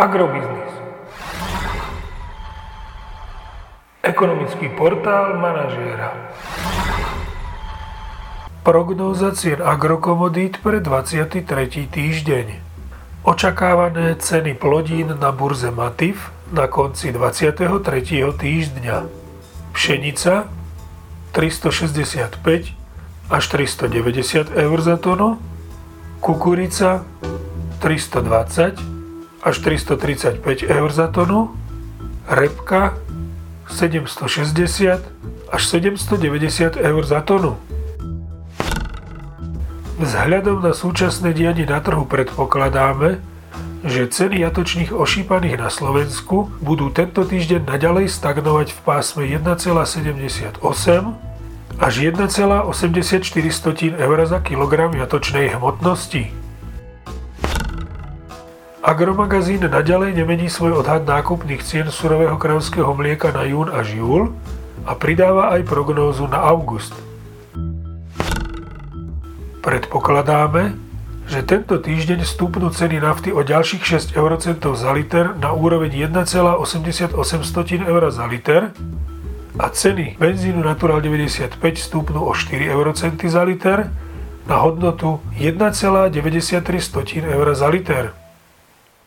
Agrobiznis. Ekonomický portál manažéra. Prognóza cien agrokomodít pre 23. týždeň. Očakávané ceny plodín na burze Matif na konci 23. týždňa. Pšenica 365 až 390 eur za tonu, kukurica 320 až 335 eur za tonu, repka 760 až 790 eur za tonu. Vzhľadom na súčasné dianie na trhu predpokladáme, že ceny jatočných ošípaných na Slovensku budú tento týždeň naďalej stagnovať v pásme 1,78 až 1,84 eur za kilogram jatočnej hmotnosti. Agromagazín naďalej nemení svoj odhad nákupných cien surového kravského mlieka na jún až júl a pridáva aj prognózu na august. Predpokladáme, že tento týždeň stúpnú ceny nafty o ďalších 6 eurocentov za liter na úroveň 1,88 eur za liter a ceny benzínu Natural 95 stúpnú o 4 eurocenty za liter na hodnotu 1,93 eur za liter.